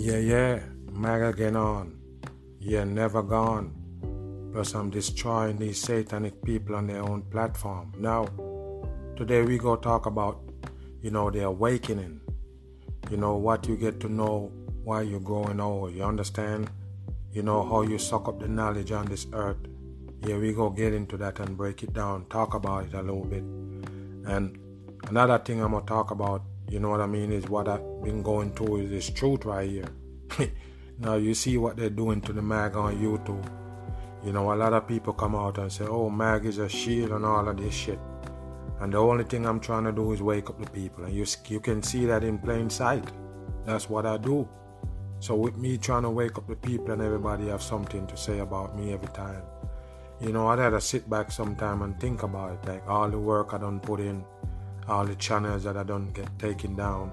Yeah, yeah, MAGA again on. Yeah, never gone. Plus, I'm destroying these satanic people on their own platform. Now, today we go talk about, you know, the awakening. You know, what you get to know why you're growing old. You understand? You know, how you suck up the knowledge on this earth. Yeah, we go get into that and break it down, talk about it a little bit. And another thing I'm gonna talk about, you know what I mean, is what I've been going through is this truth right here. now you see what they're doing to the mag on YouTube. You know, a lot of people come out and say, oh, mag is a shield and all of this shit. And the only thing I'm trying to do is wake up the people. And you, you can see that in plain sight. That's what I do. So with me trying to wake up the people and everybody have something to say about me every time. You know, I'd had to sit back sometime and think about it. Like all the work I done put in, all the channels that I don't get taken down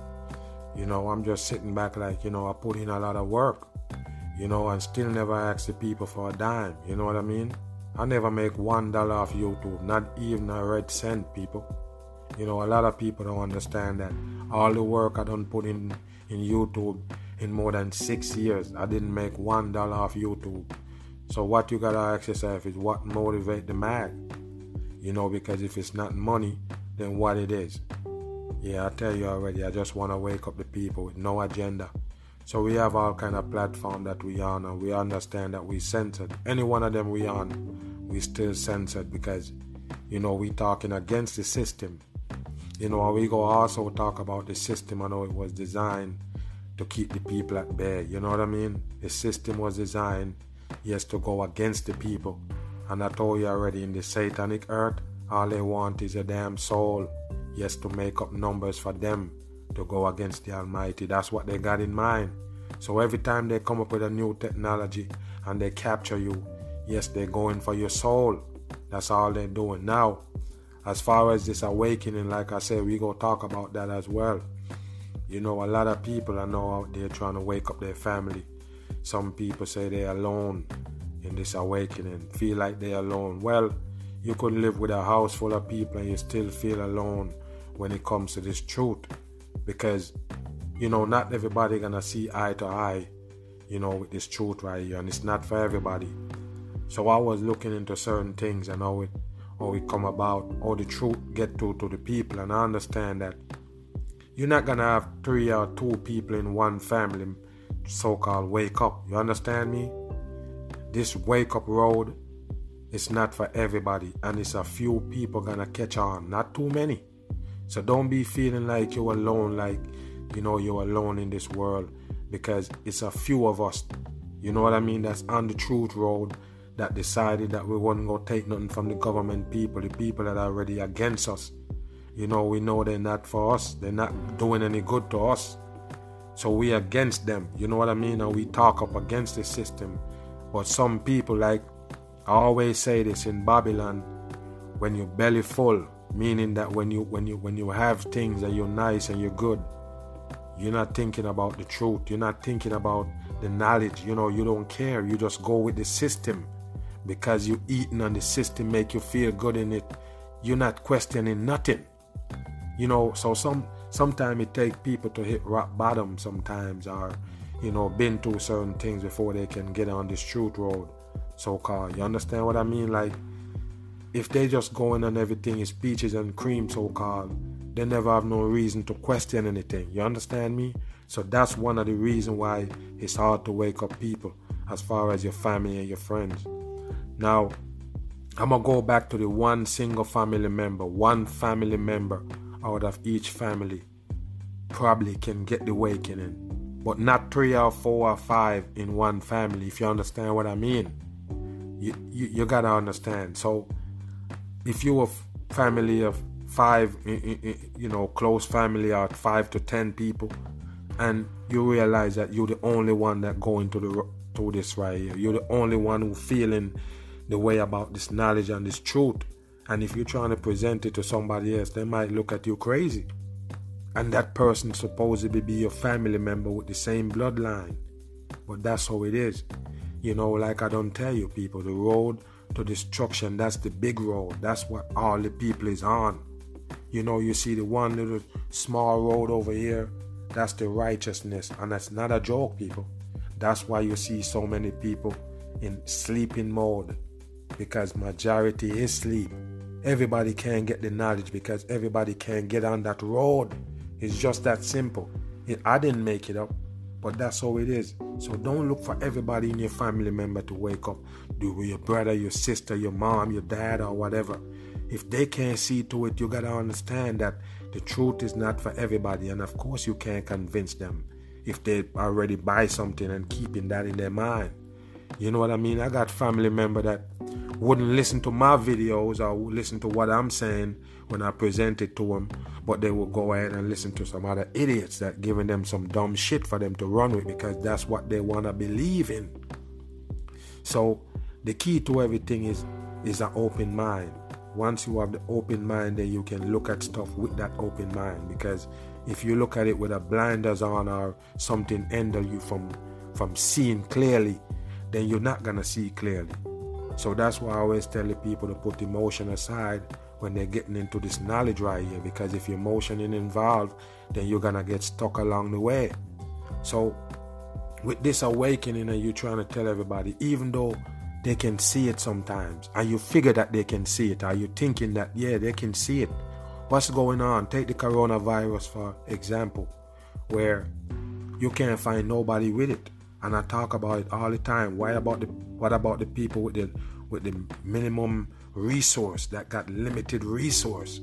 you know, I'm just sitting back like, you know, I put in a lot of work, you know, and still never ask the people for a dime. You know what I mean? I never make one dollar off YouTube, not even a red cent, people. You know, a lot of people don't understand that all the work I done put in in YouTube in more than six years, I didn't make one dollar off YouTube. So what you gotta ask yourself is what motivate the mag? You know, because if it's not money, then what it is? Yeah, I tell you already, I just want to wake up the people with no agenda. So we have all kind of platform that we on and we understand that we censored. Any one of them we on, we still censored because, you know, we talking against the system. You know, we go also talk about the system I know it was designed to keep the people at bay. You know what I mean? The system was designed, yes, to go against the people. And I told you already, in the satanic earth, all they want is a damn soul yes, to make up numbers for them to go against the Almighty. That's what they got in mind. So every time they come up with a new technology and they capture you, yes, they're going for your soul. That's all they're doing. Now, as far as this awakening, like I said, we go talk about that as well. You know, a lot of people I know out there trying to wake up their family. Some people say they're alone in this awakening, feel like they're alone. Well, you could live with a house full of people and you still feel alone when it comes to this truth. Because you know not everybody gonna see eye to eye you know with this truth right here. And it's not for everybody. So i was looking into certain things and how it how it come about how the truth get to to the people. And i understand that you're not gonna have three or two people in one family so-called wake up. You understand me? This wake up road is not for everybody and it's a few people gonna catch on not too many so don't be feeling like you're alone, like, you know, you're alone in this world because it's a few of us, you know what I mean, that's on the truth road that decided that we wasn't going to take nothing from the government people, the people that are already against us. You know, we know they're not for us, they're not doing any good to us. So we against them, you know what I mean? And we talk up against the system. But some people, like I always say this in Babylon, when you're belly full, meaning that when you when you when you have things and you're nice and you're good you're not thinking about the truth you're not thinking about the knowledge you know you don't care. You just go with the system. Because you eating and the system make you feel good in it you're not questioning nothing. You know so some sometimes it take people to hit rock bottom sometimes or you know been through certain things before they can get on this truth road so called you understand what i mean like if they just going and everything is peaches and cream so called, they never have no reason to question anything. You understand me? So that's one of the reasons why it's hard to wake up people as far as your family and your friends. Now, I'm gonna go back to the one single family member, one family member out of each family probably can get the awakening, but not three or four or five in one family. If you understand what I mean, you you, you gotta understand. So if you're a family of five, you know, close family or five to ten people, and you realize that you're the only one that going to the through this right here. You're the only one who feeling the way about this knowledge and this truth. And if you're trying to present it to somebody else, they might look at you crazy. And that person supposedly be your family member with the same bloodline. But that's how it is. You know, like I don't tell you people, the road to destruction, that's the big road. That's what all the people is on. You know, you see the one little small road over here, that's the righteousness. And that's not a joke, people. That's why you see so many people in sleeping mode because majority is sleep. Everybody can get the knowledge because everybody can get on that road. It's just that simple. I didn't make it up, but that's how it is. So don't look for everybody in your family member to wake up. Do your brother, your sister, your mom, your dad, or whatever. If they can't see to it, you gotta understand that the truth is not for everybody, and of course you can't convince them if they already buy something and keeping that in their mind. You know what I mean? I got family member that wouldn't listen to my videos or listen to what I'm saying when I present it to them, but they will go ahead and listen to some other idiots that giving them some dumb shit for them to run with because that's what they want to believe in. So the key to everything is is an open mind. Once you have the open mind, then you can look at stuff with that open mind because if you look at it with a blinders on or something hinder you from from seeing clearly, then you're not gonna see clearly. So that's why I always tell the people to put emotion aside when they're getting into this knowledge right here, because if your emotion is involved, then you're gonna get stuck along the way. So with this awakening and you trying to tell everybody, even though they can see it sometimes, and you figure that they can see it, are you thinking that yeah they can see it, What's going on? Take the coronavirus for example, where you can't find nobody with it, and I talk about it all the time. Why about the what about the people with the with the minimum resource that got limited resource?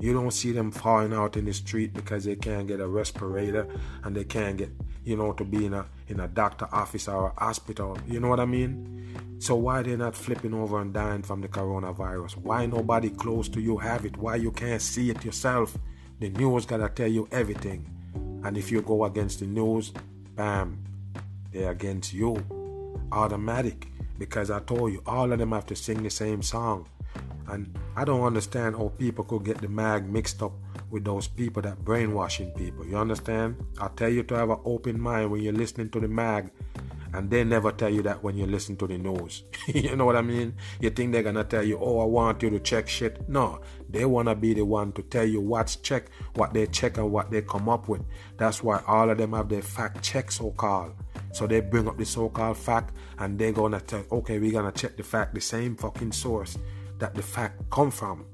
You don't see them falling out in the street because they can't get a respirator and they can't get, you know, to be in a in a doctor office or a hospital. You know what I mean? So why they not flipping over and dying from the coronavirus? Why nobody close to you have it? Why you can't see it yourself? The news gotta tell you everything. And if you go against the news, bam, they're against you. Automatic. Because I told you, all of them have to sing the same song. And I don't understand how people could get the mag mixed up with those people that brainwashing people. You understand? I tell you to have an open mind when you're listening to the mag, and they never tell you that when you listen to the news. you know what I mean? You think they're gonna tell you, "Oh, I want you to check shit." No, they wanna be the one to tell you what's check, what they check, and what they come up with. That's why all of them have their fact check, so called. So they bring up the so-called fact, and they're gonna tell, "Okay, we're gonna check the fact, the same fucking source." That the fact come from.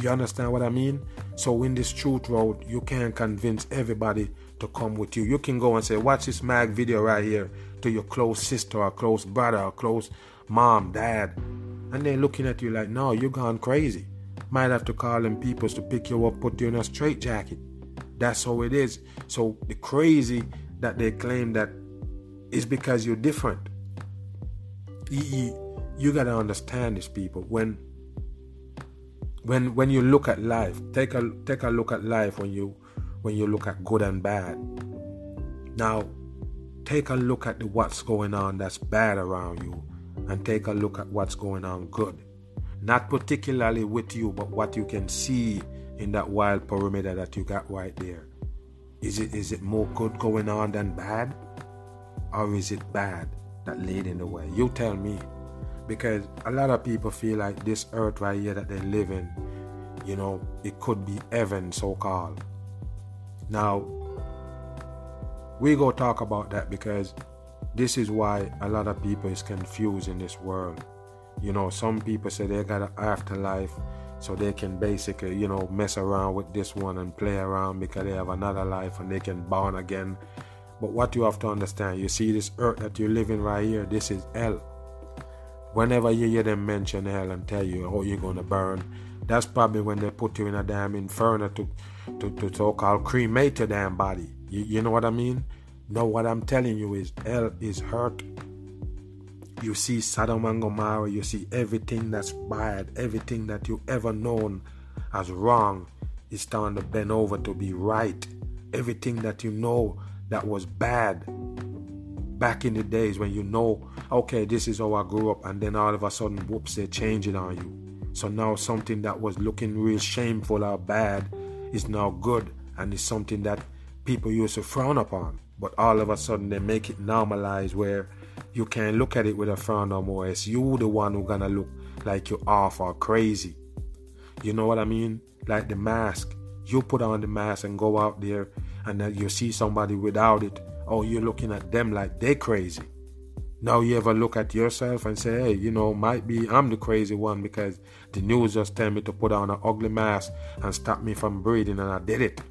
You understand what I mean? So in this truth road, you can't convince everybody to come with you. You can go and say, watch this mag video right here to your close sister or close brother or close mom, dad. And they're looking at you like, no, you're gone crazy. Might have to call them peoples to pick you up, put you in a straight jacket. That's how it is. So the crazy that they claim that is because you're different got to understand these people. When when when you look at life take a take a look at life when you when you look at good and bad. Now take a look at the, what's going on that's bad around you and take a look at what's going on good. Not particularly with you but what you can see in that wild perimeter that you got right there. Is it is it more good going on than bad? Or is it bad that lead in the way? You tell me because a lot of people feel like this earth right here that they live in, you know, it could be heaven, so called. Now, we go talk about that because this is why a lot of people is confused in this world. You know, some people say they got an afterlife so they can basically, you know, mess around with this one and play around because they have another life and they can born again. But what you have to understand, you see this earth that you're living right here, this is hell whenever you hear them mention hell and tell you how you're gonna burn, that's probably when they put you in a damn inferno to to, to so-called cremate your damn body. You, you know what I mean? No, what I'm telling you is hell is hurt. You see Sodom and Gomorrah, you see everything that's bad, everything that you ever known as wrong is starting to bend over to be right. Everything that you know that was bad back in the days when you know, okay, this is how I grew up, and then all of a sudden, whoops, they're changing on you. So now something that was looking real shameful or bad is now good, and it's something that people used to frown upon. But all of a sudden, they make it normalized where you can't look at it with a frown no more. It's you the one who gonna look like you're off or crazy. You know what I mean? Like the mask. You put on the mask and go out there and then you see somebody without it. Oh, you're looking at them like they're crazy. Now you ever look at yourself and say, hey, you know, might be I'm the crazy one because the news just tell me to put on an ugly mask and stop me from breathing and I did it.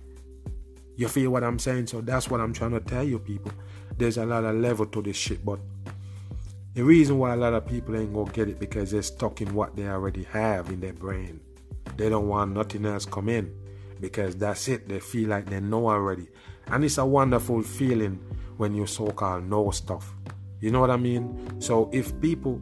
You feel what I'm saying? So that's what I'm trying to tell you people. There's a lot of level to this shit, but the reason why a lot of people ain't gonna get it because they're stuck in what they already have in their brain. They don't want nothing else come in because that's it. They feel like they know already. And it's a wonderful feeling when you so called know stuff. You know what I mean? So if people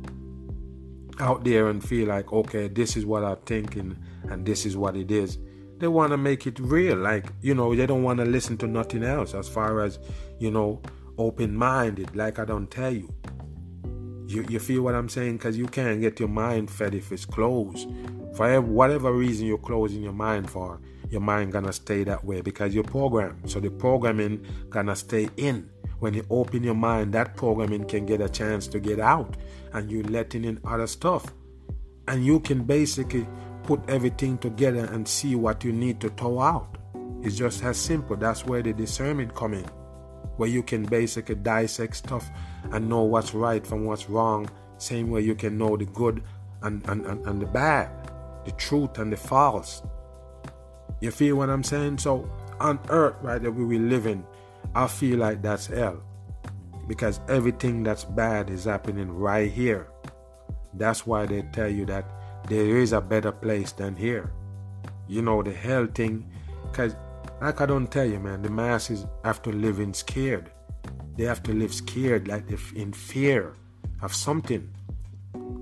out there and feel like, okay, this is what I'm thinking and this is what it is, they want to make it real. Like, you know, they don't want to listen to nothing else as far as, you know, open minded, like I don't tell you. You, you feel what I'm saying? Because you can't get your mind fed if it's closed. For whatever reason you're closing your mind for, your mind gonna stay that way because you're programmed. So the programming gonna stay in. When you open your mind, that programming can get a chance to get out, and you're letting in other stuff. And you can basically put everything together and see what you need to throw out. It's just as simple. That's where the discernment come in, where you can basically dissect stuff and know what's right from what's wrong. Same way you can know the good and, and, and, and the bad, the truth and the false. You feel what I'm saying? So on earth, right, that we live in, I feel like that's hell. Because everything that's bad is happening right here. That's why they tell you that there is a better place than here. You know, the hell thing, because like I don't tell you, man, the masses have to live in scared. They have to live scared, like in fear of something.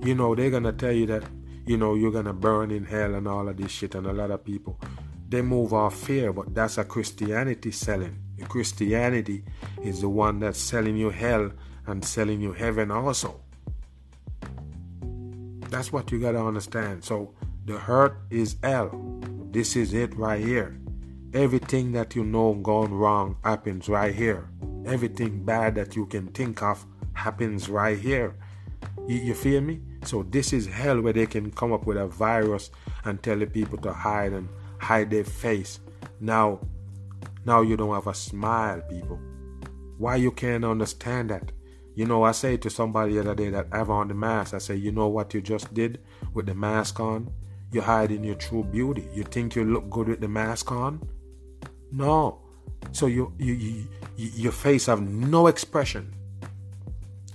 You know, they're gonna tell you that, you know, you're gonna burn in hell and all of this shit, and a lot of people they move off fear, but that's a Christianity selling. Christianity is the one that's selling you hell and selling you heaven also. That's what you gotta understand. So the hurt is hell. This is it right here. Everything that you know gone wrong happens right here. Everything bad that you can think of happens right here. You, you feel me? So this is hell where they can come up with a virus and tell the people to hide and hide their face. Now, now you don't have a smile, people. Why you can't understand that? You know, I say to somebody the other day that have on the mask, I say, you know what you just did with the mask on? You're hiding your true beauty. You think you look good with the mask on? No. So you, you, you, you your face have no expression.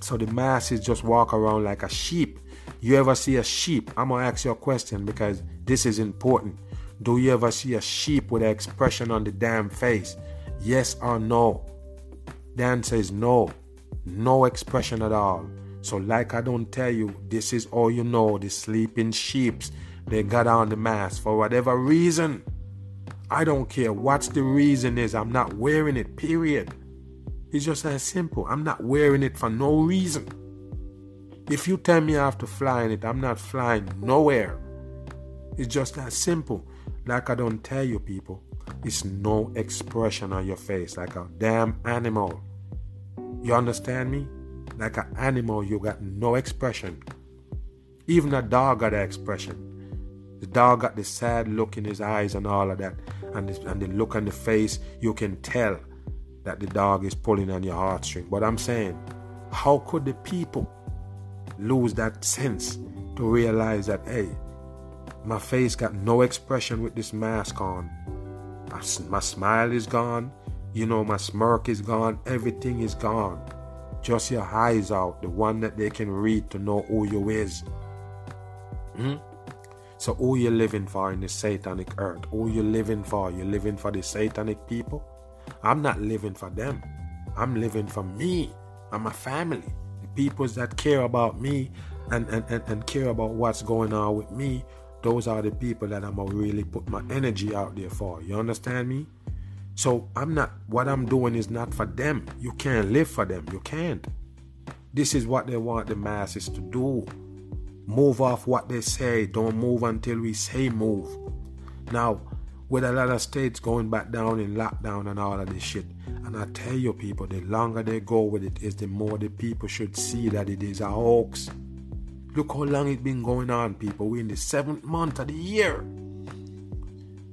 So the mask is just walk around like a sheep. You ever see a sheep? I'm gonna ask you a question because this is important. Do you ever see a sheep with an expression on the damn face? Yes or no? The answer is no. No expression at all. So, like I don't tell you, this is all you know the sleeping sheeps. They got on the mask for whatever reason. I don't care what's the reason is. I'm not wearing it, period. It's just as simple. I'm not wearing it for no reason. If you tell me I have to fly in it, I'm not flying nowhere. It's just that simple. Like I don't tell you people, it's no expression on your face like a damn animal. You understand me? Like an animal, you got no expression. Even a dog got an expression. The dog got the sad look in his eyes and all of that, and the, and the look on the face, you can tell that the dog is pulling on your heartstring. But I'm saying, how could the people lose that sense to realize that, hey, my face got no expression with this mask on. My smile is gone. You know, my smirk is gone. Everything is gone. Just your eyes out, the one that they can read to know who you is. Hmm? So who you're living for in this satanic earth? Who you're living for? you're living for the satanic people? I'm not living for them. I'm living for me and my family. The peoples that care about me and, and, and, and care about what's going on with me those are the people that I'm gonna really put my energy out there for. You understand me? So I'm not what I'm doing is not for them. You can't live for them. You can't. This is what they want the masses to do. Move off what they say. Don't move until we say move. Now, with a lot of states going back down in lockdown and all of this shit, and I tell you people, the longer they go with it is the more the people should see that it is a hoax. Look how long it's been going on, people. We're in the seventh month of the year.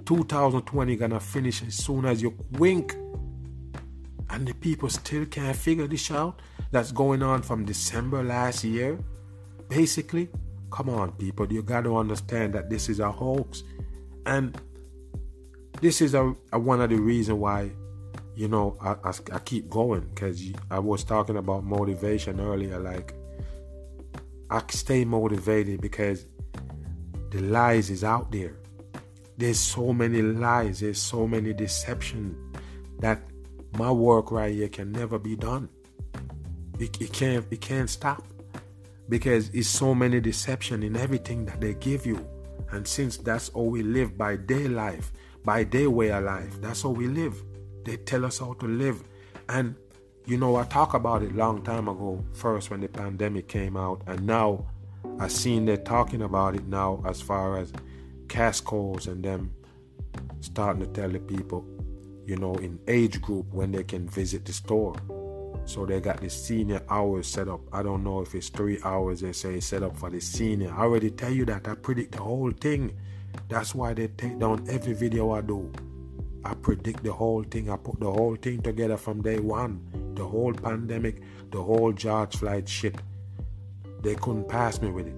2020 gonna finish as soon as you wink. And the people still can't figure this out. That's going on from December last year. Basically, come on, people, you gotta understand that this is a hoax. And this is a, a one of the reasons why, you know, I, I, I keep going because I was talking about motivation earlier. Like, I stay motivated because the lies is out there there's so many lies, there's so many deception that my work right here can never be done. It, it can't it can't stop because it's so many deception in everything that they give you. And since that's all we live by their life, by their way of life, that's how we live. They tell us how to live. And you know, I talked about it long time ago, first when the pandemic came out, and now I seen they're talking about it now as far as Costco's and them starting to tell the people, you know, in age group when they can visit the store. So they got the senior hours set up. I don't know if it's three hours they say set up for the senior. I already tell you that. I predict the whole thing. That's why they take down every video I do. I predict the whole thing. I put the whole thing together from day one. The whole pandemic, the whole George Floyd shit. They couldn't pass me with it.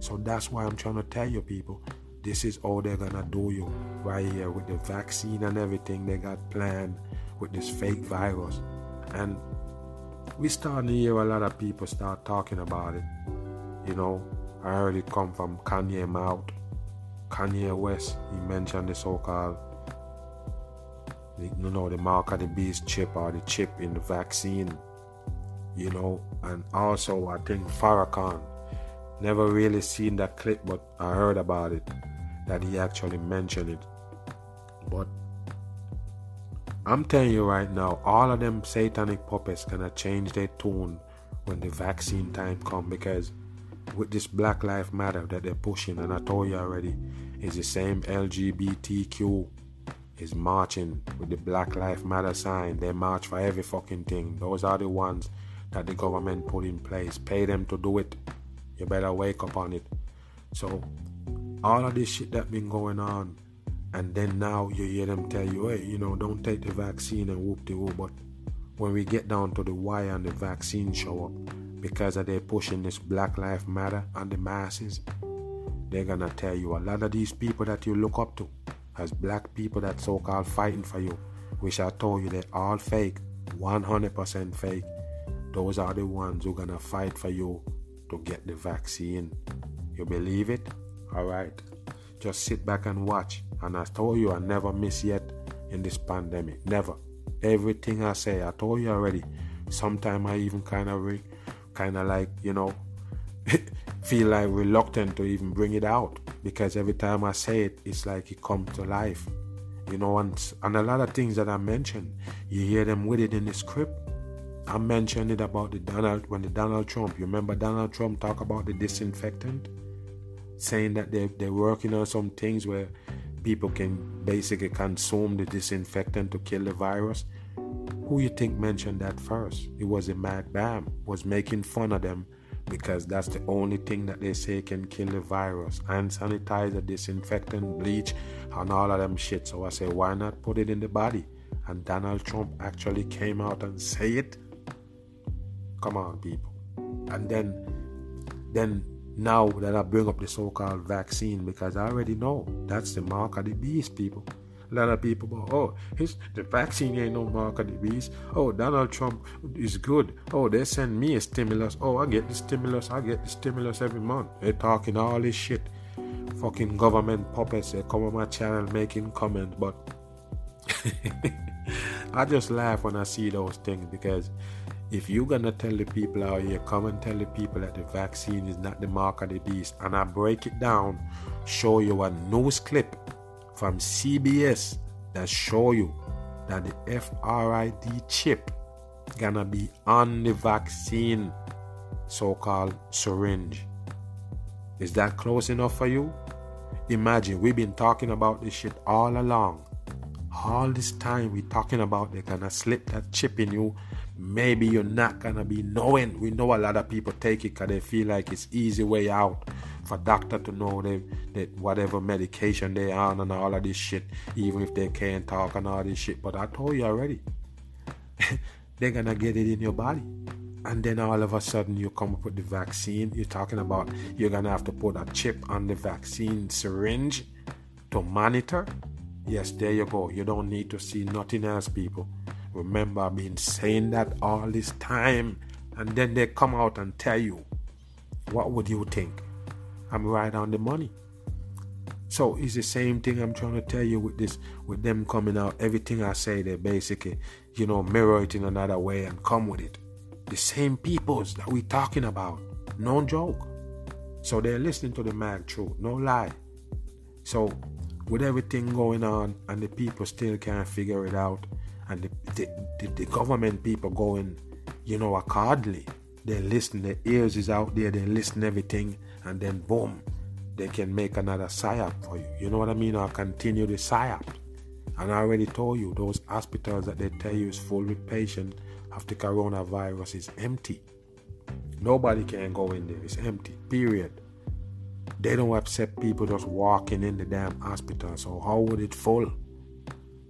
So that's why I'm trying to tell you people this is how they're gonna do you right here with the vaccine and everything they got planned with this fake virus. And we starting to hear a lot of people start talking about it. You know, I heard it come from Kanye mouth. Kanye West, he mentioned the so-called you know the mark of the beast chip or the chip in the vaccine you know and also i think farrakhan never really seen that clip but i heard about it that he actually mentioned it. But I'm telling you right now, all of them satanic puppets gonna change their tune when the vaccine time come because with this Black Lives Matter that they're pushing, and I told you already, is the same LGBTQ is marching with the Black Lives Matter sign. They march for every fucking thing. Those are the ones that the government put in place. Pay them to do it. You better wake up on it. So all of this shit that been going on, and then now you hear them tell you, hey, you know, don't take the vaccine and whoop the whoop. But when we get down to the why and the vaccine show up, because of they pushing this Black Lives Matter on the masses, they're gonna tell you a lot of these people that you look up to as black people that so-called fighting for you, which I told you they're all fake, 100% fake. Those are the ones who gonna fight for you to get the vaccine. You believe it? Alright? Just sit back and watch. And I told you I never miss yet in this pandemic. Never. Everything I say, I told you already. Sometimes I even kind of re- kind of like, you know, feel like reluctant to even bring it out because every time I say it, it's like it comes to life. You know, and, and a lot of things that I mentioned, you hear them with it in the script. I mentioned it about the Donald when the Donald Trump. You remember Donald Trump talk about the disinfectant? saying that they, they're working on some things where people can basically consume the disinfectant to kill the virus. Who you think mentioned that first? It was a mad Bam was making fun of them because that's the only thing that they say can kill the virus. Hand sanitizer, disinfectant, bleach, and all of them shit. So I say, why not put it in the body? And Donald Trump actually came out and say it. Come on, people. And then, then now that I bring up the so called vaccine because I already know that's the mark of the beast, people. A lot of people go, oh, his, the vaccine ain't no mark of the beast. Oh, Donald Trump is good. Oh, they send me a stimulus. Oh, I get the stimulus. I get the stimulus every month. They're talking all this shit. Fucking government puppets. They come on my channel making comments, but I just laugh when I see those things because if you're gonna tell the people out here, come and tell the people that the vaccine is not the mark of the beast, and I break it down, show you a news clip from CBS that show you that the FRID chip gonna be on the vaccine so-called syringe. Is that close enough for you? Imagine we've been talking about this shit all along. All this time we talking about they're gonna slip that chip in you. Maybe you're not gonna be knowing. We know a lot of people take it because they feel like it's easy way out for doctor to know they, that whatever medication they on and all of this shit, even if they can't talk and all this shit. But I told you already, they're gonna get it in your body and then all of a sudden you come up with the vaccine. You're talking about you're gonna have to put a chip on the vaccine syringe to monitor. Yes, there you go. You don't need to see nothing else, people. Remember, I've been saying that all this time, and then they come out and tell you, what would you think? I'm right on the money. So it's the same thing I'm trying to tell you with this, with them coming out. Everything I say, they basically, you know, mirror it in another way and come with it the same peoples that we talking about. No joke. So they're listening to the mag truth, no lie. So with everything going on and the people still can't figure it out and the, the, the, the government people going, you know, accordingly. They listen, their ears is out there, they listen everything and then boom, they can make another psyop for you. You know what I mean? Or continue the psyop. And I already told you those hospitals that they tell you is full with patients the coronavirus is empty. Nobody can go in there. It's empty. Period. They don't accept people just walking in the damn hospital. So how would it full?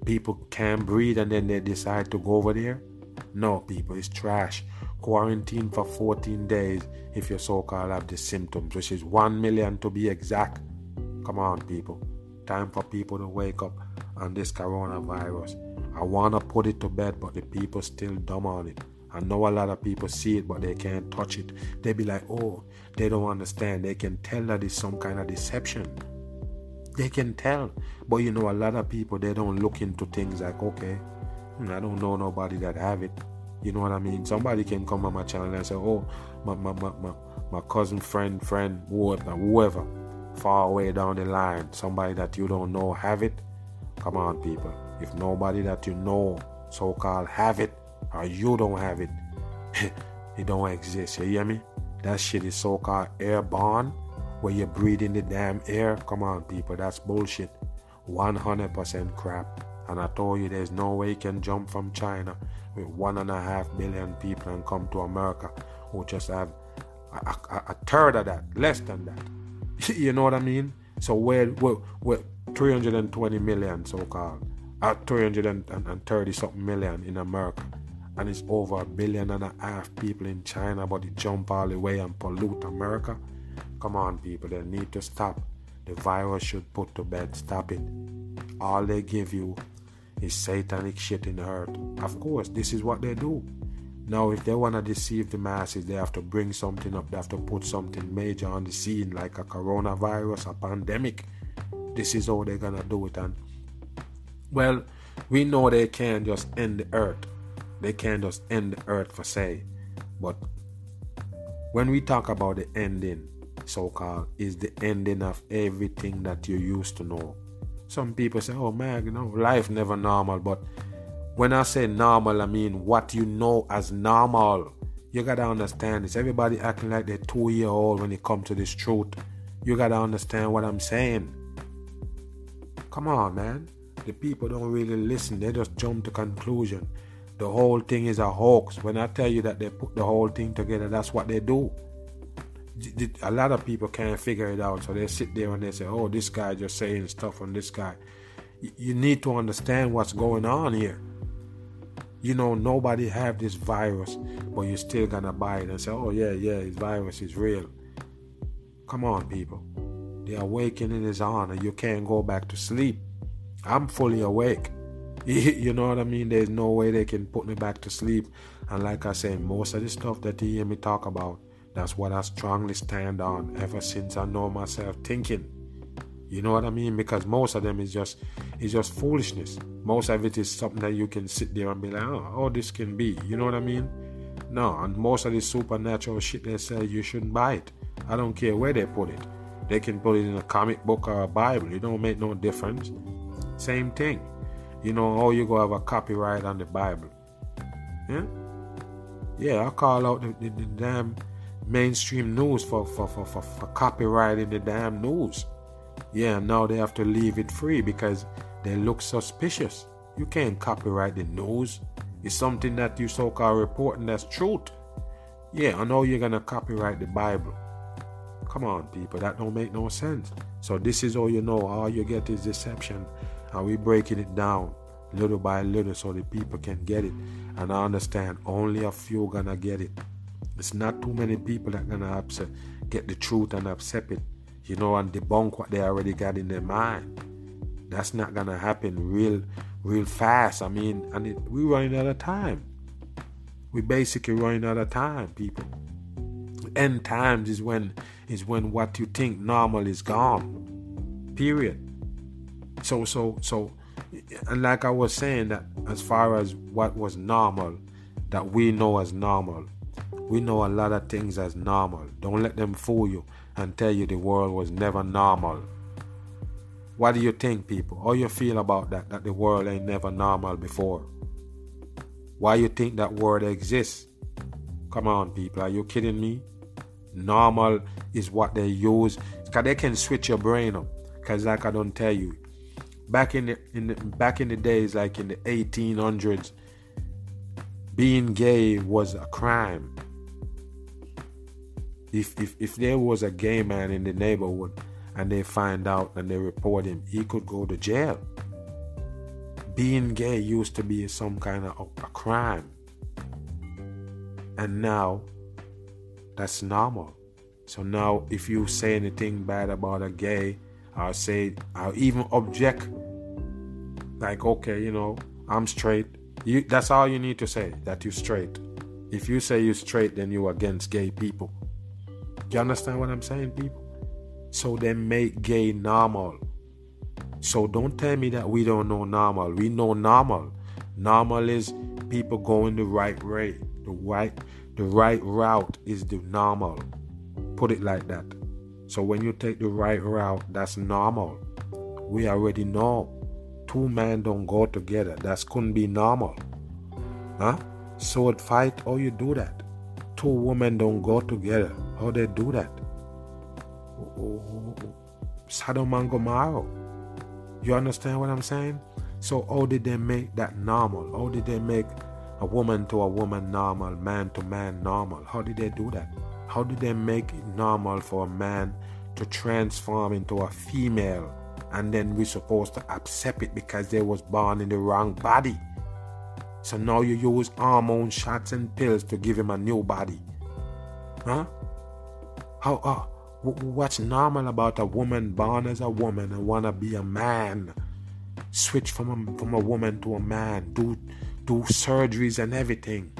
People can't breathe and then they decide to go over there? No, people, it's trash. Quarantine for 14 days if you so-called have the symptoms, which is 1 million to be exact. Come on, people. Time for people to wake up on this coronavirus. I wanna put it to bed, but the people still dumb on it. I know a lot of people see it, but they can't touch it. They be like, oh, they don't understand. They can tell that it's some kind of deception. They can tell. But you know, a lot of people, they don't look into things like, okay, hmm, I don't know nobody that have it. You know what I mean? Somebody can come on my channel and say, oh, my, my, my, my, my cousin, friend, friend, whoever, uh, whoever, far away down the line, somebody that you don't know have it. Come on, people. If nobody that you know so called have it or you don't have it, it don't exist. You hear me? That shit is so called airborne where you breathe in the damn air. Come on, people, that's bullshit. 100% crap. And I told you there's no way you can jump from China with one and a half billion people and come to America who just have a, a, a third of that, less than that. you know what I mean? So we're, we're, we're 320 million so called at uh, 330 something million in America. And it's over a billion and a half people in China, but it jump all the way and pollute America. Come on, people, they need to stop. The virus should put to bed. Stop it. All they give you is satanic shit in the earth. Of course, this is what they do. Now, if they want to deceive the masses, they have to bring something up. They have to put something major on the scene, like a coronavirus, a pandemic. This is how they're gonna do it, and well, we know they can't just end the earth. They can't just end the earth for say. But when we talk about the ending, so called, is the ending of everything that you used to know. Some people say, oh man, you know, life never normal. But when I say normal, I mean what you know as normal. You gotta understand this. Everybody acting like they're two year old when it comes to this truth. You gotta understand what I'm saying. Come on, man the people don't really listen. They just jump to conclusion. The whole thing is a hoax. When I tell you that they put the whole thing together, that's what they do. A lot of people can't figure it out, so they sit there and they say, "Oh, this guy just saying stuff on this guy." You need to understand what's going on here. You know, nobody have this virus, but you're still gonna buy it and say, "Oh yeah, yeah, this virus is real." Come on, people. The awakening is on, and you can't go back to sleep. I'm fully awake. You know what I mean? There's no way they can put me back to sleep. And like I said, most of the stuff that you hear me talk about, that's what I strongly stand on ever since I know myself thinking. You know what I mean? Because most of them is just is just foolishness. Most of it is something that you can sit there and be like, oh, oh this can be. You know what I mean? No, and most of the supernatural shit they say you shouldn't buy it. I don't care where they put it. They can put it in a comic book or a Bible. It don't make no difference. Same thing. You know, oh, you go have a copyright on the Bible. Yeah? Yeah, I call out the, the, the damn mainstream news for, for, for, for, for copyrighting the damn news. Yeah, now they have to leave it free because they look suspicious. You can't copyright the news. It's something that you so called reporting that's truth. Yeah, I know you're gonna copyright the Bible. Come on, people, that don't make no sense. So this is all you know. All you get is deception, and we breaking it down little by little so the people can get it. And I understand only a few gonna get it. It's not too many people that gonna get the truth and accept it, you know, and debunk what they already got in their mind. That's not gonna happen real, real fast. I mean, and it, we running out of time. We basically running out of time, people. End times is when is when what you think normal is gone. Period. So so so and like I was saying that as far as what was normal that we know as normal we know a lot of things as normal. Don't let them fool you and tell you the world was never normal. What do you think people? How you feel about that that the world ain't never normal before? Why you think that word exists? Come on people are you kidding me? Normal is what they use. Because they can switch your brain up. Because like i don't tell you back in the, in the back in the days like in the 1800s being gay was a crime if if if there was a gay man in the neighborhood and they find out and they report him he could go to jail being gay used to be some kind of a, crime and now that's normal so now if you say anything bad about a gay I'll say, I'll even object. Like, okay, you know, I'm straight. You, that's all you need to say, that you're straight. If you say you're straight, then you're against gay people. You understand what I'm saying, people? So they make gay normal. So don't tell me that we don't know normal. We know normal. Normal is people going the right way. The right the right route is the normal. Put it like that. So when you take the right route, that's normal. We already know two men don't go together. That couldn't be normal. Huh? Sword fight, or you do that? Two women don't go together. How they do that? Sodom and Gomorrah. You understand what I'm saying? So how did they make that normal? How did they make a woman to a woman normal, man to man normal? How did they do that? How did they make it normal for a man to transform into a female and then we're supposed to accept it because they was born in the wrong body? So now you use hormone shots and pills to give him a new body. Huh? How uh, what's normal about a woman born as a woman and wanna be a man? Switch from a, from a woman to a man, do do surgeries and everything.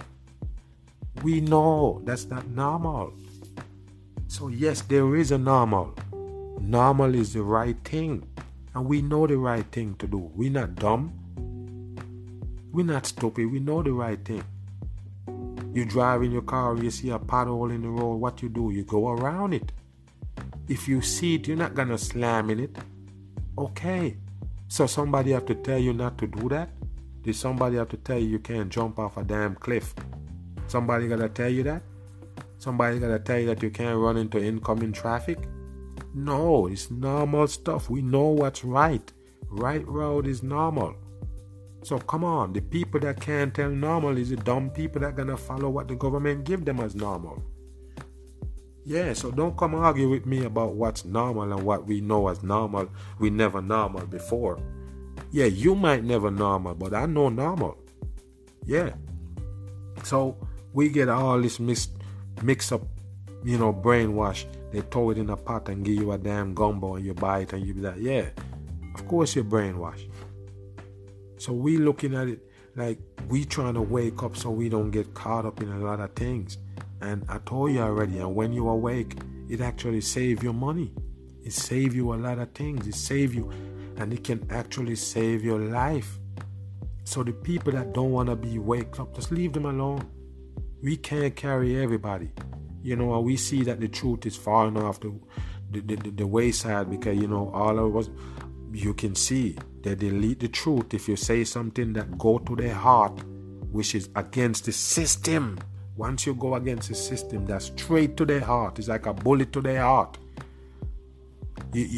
We know that's not normal. So, yes, there is a normal. Normal is the right thing. And we know the right thing to do. We're not dumb. We're not stupid. We know the right thing. You drive in your car, you see a pothole in the road, what you do? You go around it. If you see it, you're not gonna slam in it. Okay. So somebody have to tell you not to do that? Did somebody have to tell you you can't jump off a damn cliff? Somebody gotta tell you that? Somebody gotta tell you that you can't run into incoming traffic? No, it's normal stuff. We know what's right. Right road is normal. So come on, the people that can't tell normal is the dumb people that gonna follow what the government give them as normal. Yeah, so don't come argue with me about what's normal and what we know as normal. We never normal before. Yeah, you might never normal, but I know normal. Yeah. So we get all this mix, mix up, you know, brainwash. They throw it in a pot and give you a damn gumbo and you buy it and you be like, yeah, of course you're brainwashed. So we looking at it like we trying to wake up so we don't get caught up in a lot of things. And I told you already, and when you awake, it actually save your money. It save you a lot of things. It save you, and it can actually save your life. So the people that don't want to be waked up, just leave them alone. We can't carry everybody. You know, and we see that the truth is far enough the the, the, the wayside because you know all of us you can see they delete the truth if you say something that go to their heart which is against the system once you go against the system that's straight to their heart it's like a bullet to their heart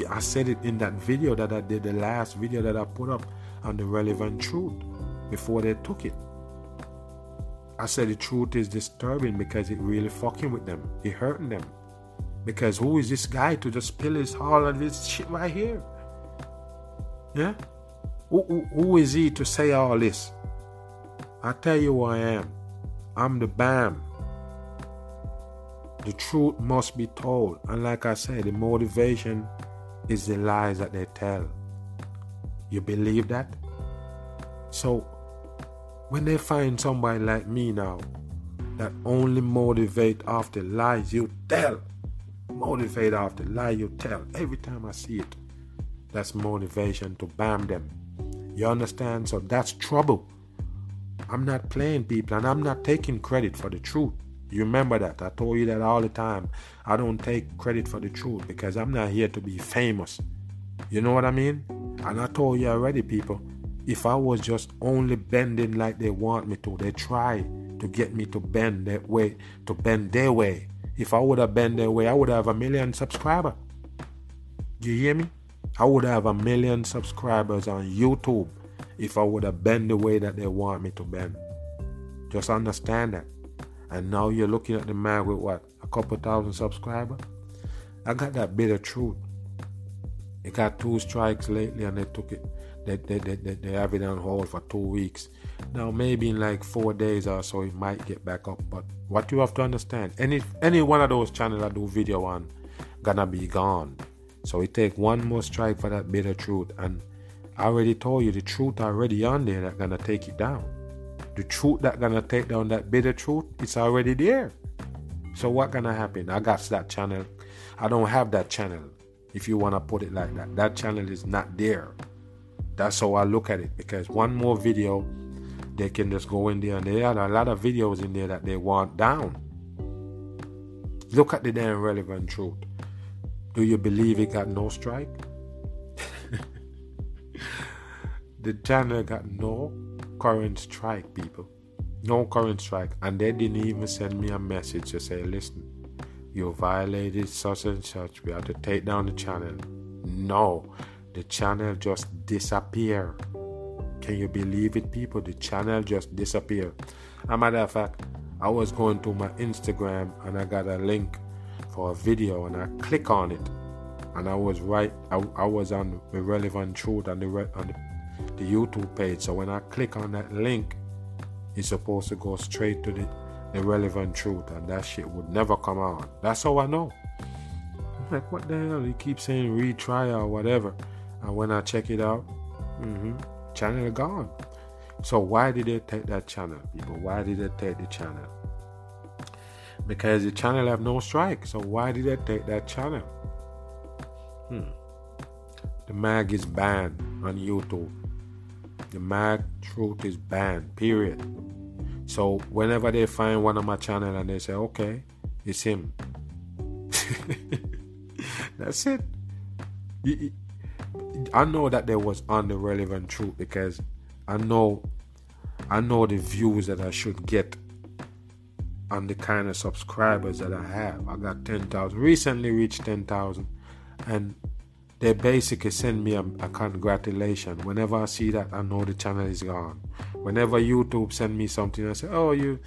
I said it in that video that I did, the last video that I put up on the relevant truth before they took it. I said the truth is disturbing because it really fucking with them. It hurting them. Because who is this guy to just spill his all of this shit right here? Yeah? Who, who, is he to say all this? I tell you who I am. I'm the BAM. The truth must be told. And like I said, the motivation is the lies that they tell. You believe that? So, when they find somebody like me now that only motivate after lies you tell, motivate after lie you tell, every time I see it, that's motivation to bam them. You understand? So that's trouble. I'm not playing people and I'm not taking credit for the truth. You remember that. I told you that all the time. I don't take credit for the truth because I'm not here to be famous. You know what I mean? And I told you already, people, if I was just only bending like they want me to, they try to get me to bend that way, to bend their way. If I would have bent their way, I would have a million subscribers. You hear me? I would have a million subscribers on YouTube if I would have bent the way that they want me to bend. Just understand that. And now you're looking at the man with what? A couple thousand subscribers? I got that bit of truth. It got two strikes lately and they took it. They, they, they, they, they have it on hold for two weeks. Now, maybe in like four days or so, it might get back up. But what you have to understand, any any one of those channels I do video on, gonna be gone. So it take one more strike for that bit of truth. And I already told you the truth already on there that gonna take it down the truth that gonna take down that bitter truth, it's already there. So what gonna happen? I got that channel. I don't have that channel. If you wanna put it like that, that channel is not there. That's how I look at it. Because one more video, they can just go in there, and there are a lot of videos in there that they want down. Look at the damn relevant truth. Do you believe it got no strike? the channel got no current strike, people. No current strike. And they didn't even send me a message to say, listen, you violated such and such. We have to take down the channel. No, the channel just disappeared. Can you believe it, people? The channel just disappeared. As a matter of fact, I was going to my Instagram and I got a link for a video and I click on it and I was right. I, I was on the relevant truth on the on the the YouTube page. So when I click on that link, it's supposed to go straight to the, the relevant truth, and that shit would never come on. That's how I know. I'm like, what the hell? He keeps saying retry or whatever. And when I check it out, mm-hmm, channel gone. So why did they take that channel, people? Why did they take the channel? Because the channel have no strike. So why did they take that channel? Hmm. The mag is banned on YouTube. The Mag Truth is banned, period. So whenever they find one of my channel and they say, okay, it's him. That's it. I know that there was on the relevant truth because I know I know the views that I should get on the kind of subscribers that I have. I got 10,000, recently reached 10,000, and they basically send me a, a, congratulation. Whenever I see that, I know the channel is gone. Whenever YouTube send me something, I say, "Oh, you,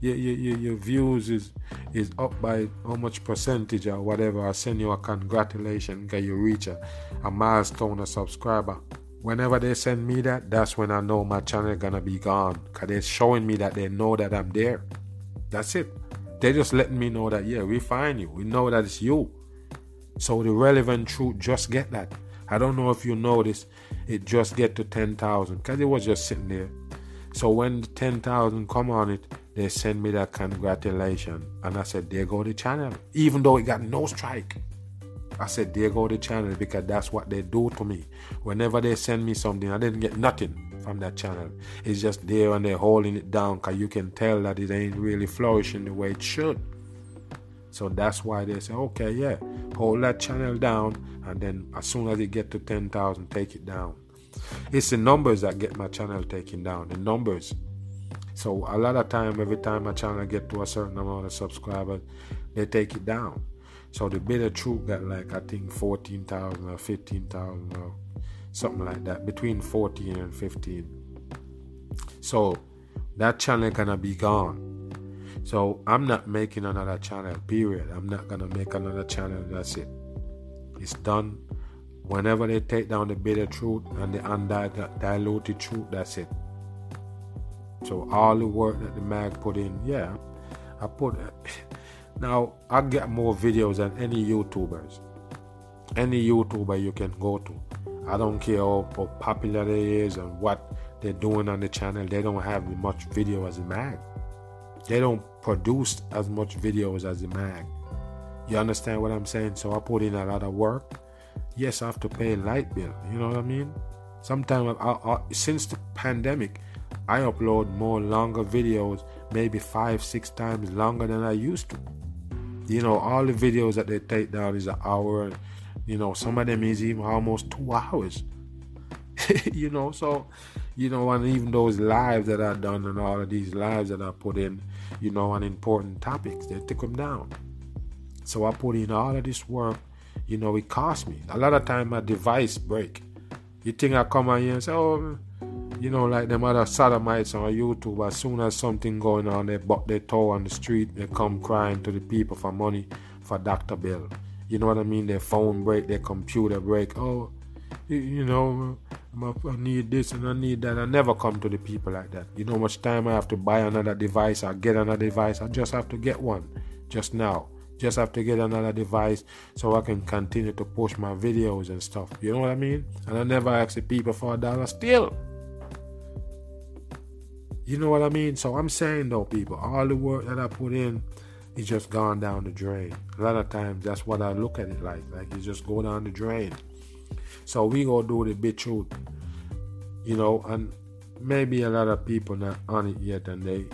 your, your, your views is is up by how much percentage or whatever." I send you a congratulation because you reach a, a milestone, a subscriber. Whenever they send me that, that's when I know my channel gonna be gone. Cause they're showing me that they know that I'm there. That's it. They're just letting me know that yeah, we find you. We know that it's you. So the relevant truth just get that. I don't know if you notice, it just get to 10,000 because it was just sitting there. So when the 10,000 come on it, they send me that congratulation. And I said, there go the channel. Even though it got no strike. I said, there go the channel because that's what they do to me. Whenever they send me something, I didn't get nothing from that channel. It's just there and they're holding it down because you can tell that it ain't really flourishing the way it should. So that's why they say, okay, yeah, hold that channel down, and then as soon as it get to 10,000, take it down. It's the numbers that get my channel taken down, the numbers. So a lot of time, every time my channel get to a certain amount of subscribers, they take it down. So the bitter truth got like I think 14,000 or 15,000 or something like that, between 14 and 15. So that channel gonna be gone. So I'm not making another channel, period. I'm not gonna make another channel, that's it. It's done. Whenever they take down the bitter truth and the undiluted truth, that's it. So all the work that the mag put in, yeah, I put. Now I get more videos than any YouTubers. Any YouTuber you can go to. I don't care how, popular they is and what they're doing on the channel. They don't have much video as a mag. They don't produce as much videos as the mag. You understand what I'm saying? So I put in a lot of work. Yes, I have to pay a light bill. You know what I mean? Sometimes I, I, since the pandemic, I upload more longer videos, maybe five, six times longer than I used to. You know, all the videos that they take down is an hour. You know, some of them is even almost two hours. you know, so you know, and even those lives that I've done and all of these lives that I put in, you know, on important topics, they take them down. So I put in all of this work, you know, it cost me. A lot of time my device break. You think I come on here and say, oh, you know, like them other sodomites on YouTube, as soon as something going on, they butt their toe on the street, they come crying to the people for money for doctor bill. You know what I mean? Their phone break, their computer break. Oh, you know, I need this and I need that. I never come to the people like that. You know how much time I have to buy another device or get another device? I just have to get one just now. Just have to get another device so I can continue to push my videos and stuff. You know what I mean? And I never ask the people for a dollar still. You know what I mean? So I'm saying though, people, all the work that I put in is just gone down the drain. A lot of times that's what I look at it like. Like it just go down the drain. So we gonna do the BitChute, you know, and maybe a lot of people not on it yet, and they,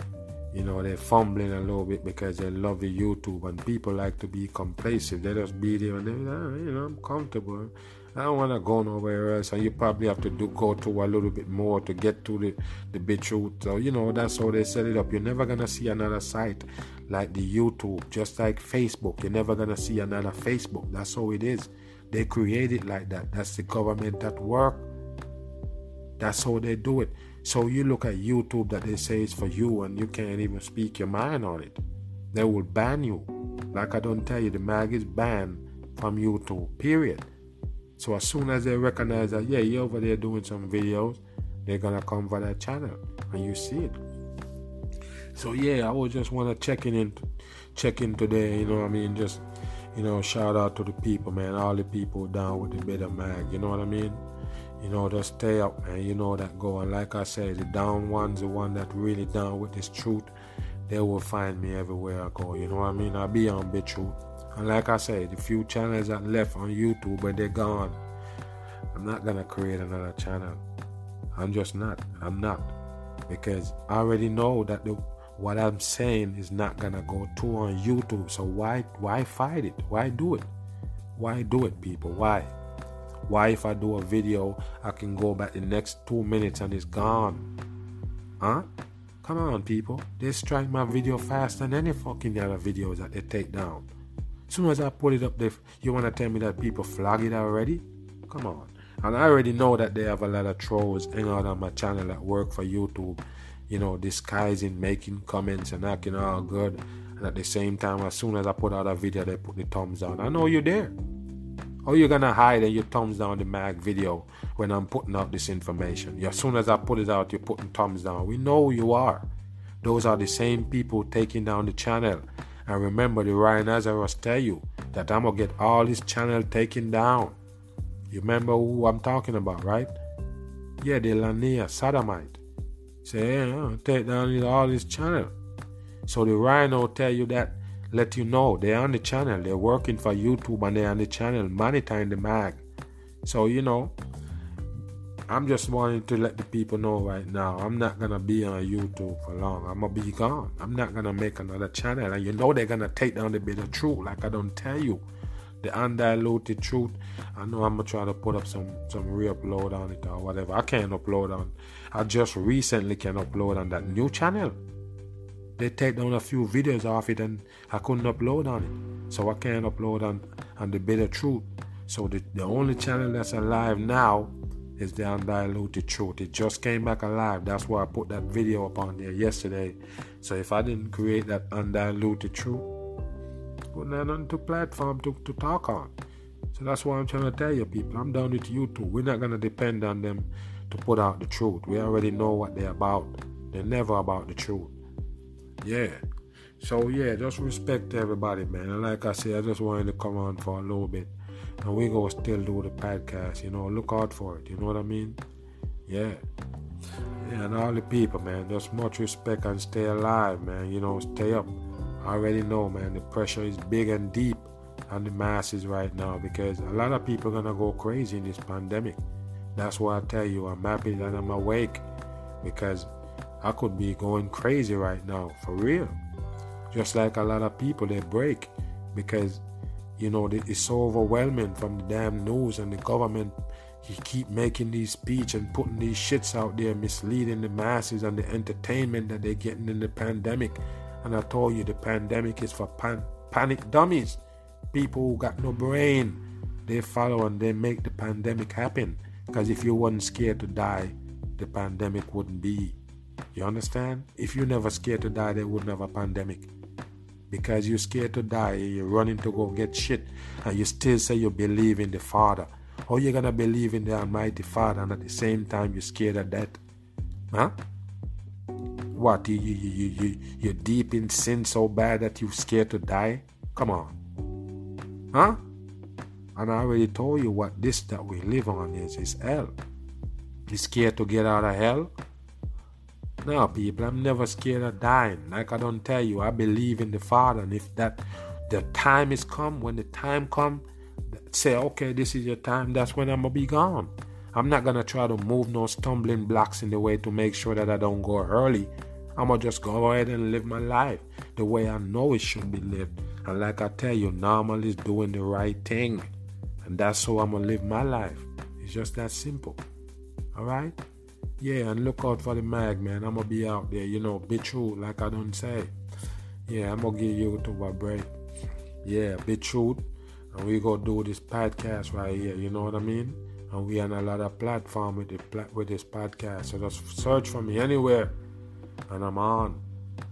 you know, they're fumbling a little bit because they love the YouTube, and people like to be complacent. They just be there and they, ah, you know, I'm comfortable. I don't want to go nowhere else, and you probably have to do go to a little bit more to get to the the BitChute. So you know that's how they set it up. You're never gonna see another site like the YouTube, just like Facebook. You're never gonna see another Facebook. That's how it is. They create it like that. That's the government at work. That's how they do it. So you look at YouTube that they say is for you and you can't even speak your mind on it. They will ban you. Like I don't tell you, the mag is banned from YouTube, period. So as soon as they recognize that, yeah, you're over there doing some videos, they're gonna come for that channel and you see it. So yeah, I would just wanna check in, check in today, you know what I mean? Just you know, shout out to the people, man. All the people down with the bitter mag. You know what I mean? You know, just stay up, man. You know that going. Like I said, the down ones, the one that really down with this truth, they will find me everywhere I go. You know what I mean? I'll be on BitChute. And like I said, the few channels that left on YouTube, but they're gone. I'm not gonna create another channel. I'm just not. I'm not. Because I already know that the what I'm saying is not gonna go through on YouTube. So why why fight it? Why do it? Why do it, people? Why? Why if I do a video, I can go back the next two minutes and it's gone? Huh? Come on, people. They strike my video faster than any fucking other videos that they take down. Soon as I put it up there, you wanna tell me that people flag it already? Come on. And I already know that they have a lot of trolls hanging out on my channel that work for YouTube you know, disguising, making comments and acting all good. And at the same time, as soon as I put out a video, they put the thumbs down. I know you're there. Or you're gonna hide and you thumbs down the mag video when I'm putting out this information. As soon as I put it out, you're putting thumbs down. We know you are. Those are the same people taking down the channel. And remember, the Ryan Lazarus tell you that I'm gonna get all this channel taken down. You remember who I'm talking about, right? Yeah, the Lanier Sodomite. Say, yeah, take down all this channel. So the rhino tell you that, let you know they're on the channel, they're working for YouTube and they're on the channel, monitoring the mag. So you know, I'm just wanting to let the people know right now. I'm not gonna be on YouTube for long. I'm gonna be gone. I'm not gonna make another channel, and you know they're gonna take down the bit of truth, like I don't tell you, the undiluted truth. I know I'm gonna try to put up some some re-upload on it or whatever. I can't upload on. I just recently can upload on that new channel. They take down a few videos off it, and I couldn't upload on it, so I can't upload on on the bit of truth. So the, the only channel that's alive now is the undiluted truth. It just came back alive. That's why I put that video up on there yesterday. So if I didn't create that undiluted truth, to platform to, to talk on. So that's why I'm trying to tell you people. I'm down with YouTube. We're not gonna depend on them to put out the truth. We already know what they're about. They're never about the truth. Yeah. So yeah, just respect everybody, man. And like I said, I just wanted to come on for a little bit and we gonna still do the podcast. You know, look out for it. You know what I mean? Yeah. Yeah, and all the people, man, just much respect and stay alive, man. You know, stay up. I already know, man, the pressure is big and deep on the masses right now because a lot of people are gonna go crazy in this pandemic. That's why I tell you, I'm happy that I'm awake because I could be going crazy right now, for real. Just like a lot of people, they break because you know, it's so overwhelming from the damn news and the government. He keep making these speech and putting these shits out there, misleading the masses and the entertainment that they're getting in the pandemic. And I told you the pandemic is for pan- panic dummies, people who got no brain. They follow and they make the pandemic happen. Because if you weren't scared to die, the pandemic wouldn't be. You understand? If you never scared to die, there wouldn't have a pandemic because you're scared to die you're running to go get shit and you still say you believe in the Father. How you gonna believe in the Almighty Father and at the same time you're scared of death? Huh? What you you you you you're deep in sin so bad that you're scared to die? Come on. Huh? And I already told you what this that we live on is is hell. You scared to get out of hell? No, people, I'm never scared of dying. Like I don't tell you, I believe in the Father, and if that the time is come, when the time come, say, okay, this is your time. That's when I'm gonna be gone. I'm not gonna try to move no stumbling blocks in the way to make sure that I don't go early. I'm gonna just go ahead and live my life the way I know it should be lived. And like I tell you, normal is doing the right thing, and that's how I'm gonna live my life. It's just that simple. All right. Yeah, and look out for the mag, man. I'm gonna be out there, you know, be true, like I don't say. Yeah, I'm gonna give you to a break. Yeah, be true. And we go do this podcast right here, you know what I mean? And we on a lot of platform with the with this podcast. So just search for me anywhere. And I'm on.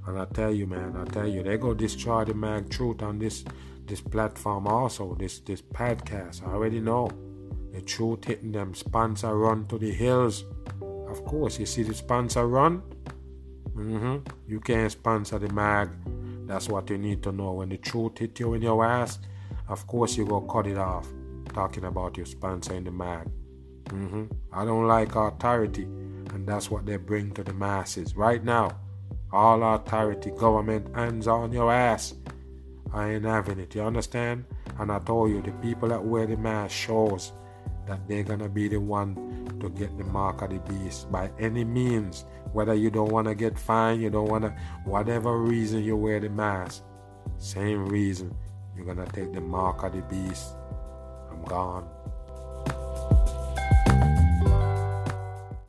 And I tell you, man, I tell you, they go destroy the mag truth on this this platform also, this this podcast. I already know. The truth hitting them sponsor run to the hills. Of course, you see the sponsor run? Mm-hmm. You can't sponsor the mag. That's what you need to know. When the truth hit you in your ass, of course you go cut it off. Talking about your sponsor in the mag. Mm-hmm. I don't like authority, and that's what they bring to the masses right now. All authority, government, hands on your ass. I ain't having it. You understand? And I told you, the people that wear the mask shows that they're gonna be the one to get the mark of the beast by any means. Whether you don't wanna get fined, you don't wanna whatever reason you wear the mask, same reason you're gonna take the mark of the beast. I'm gone.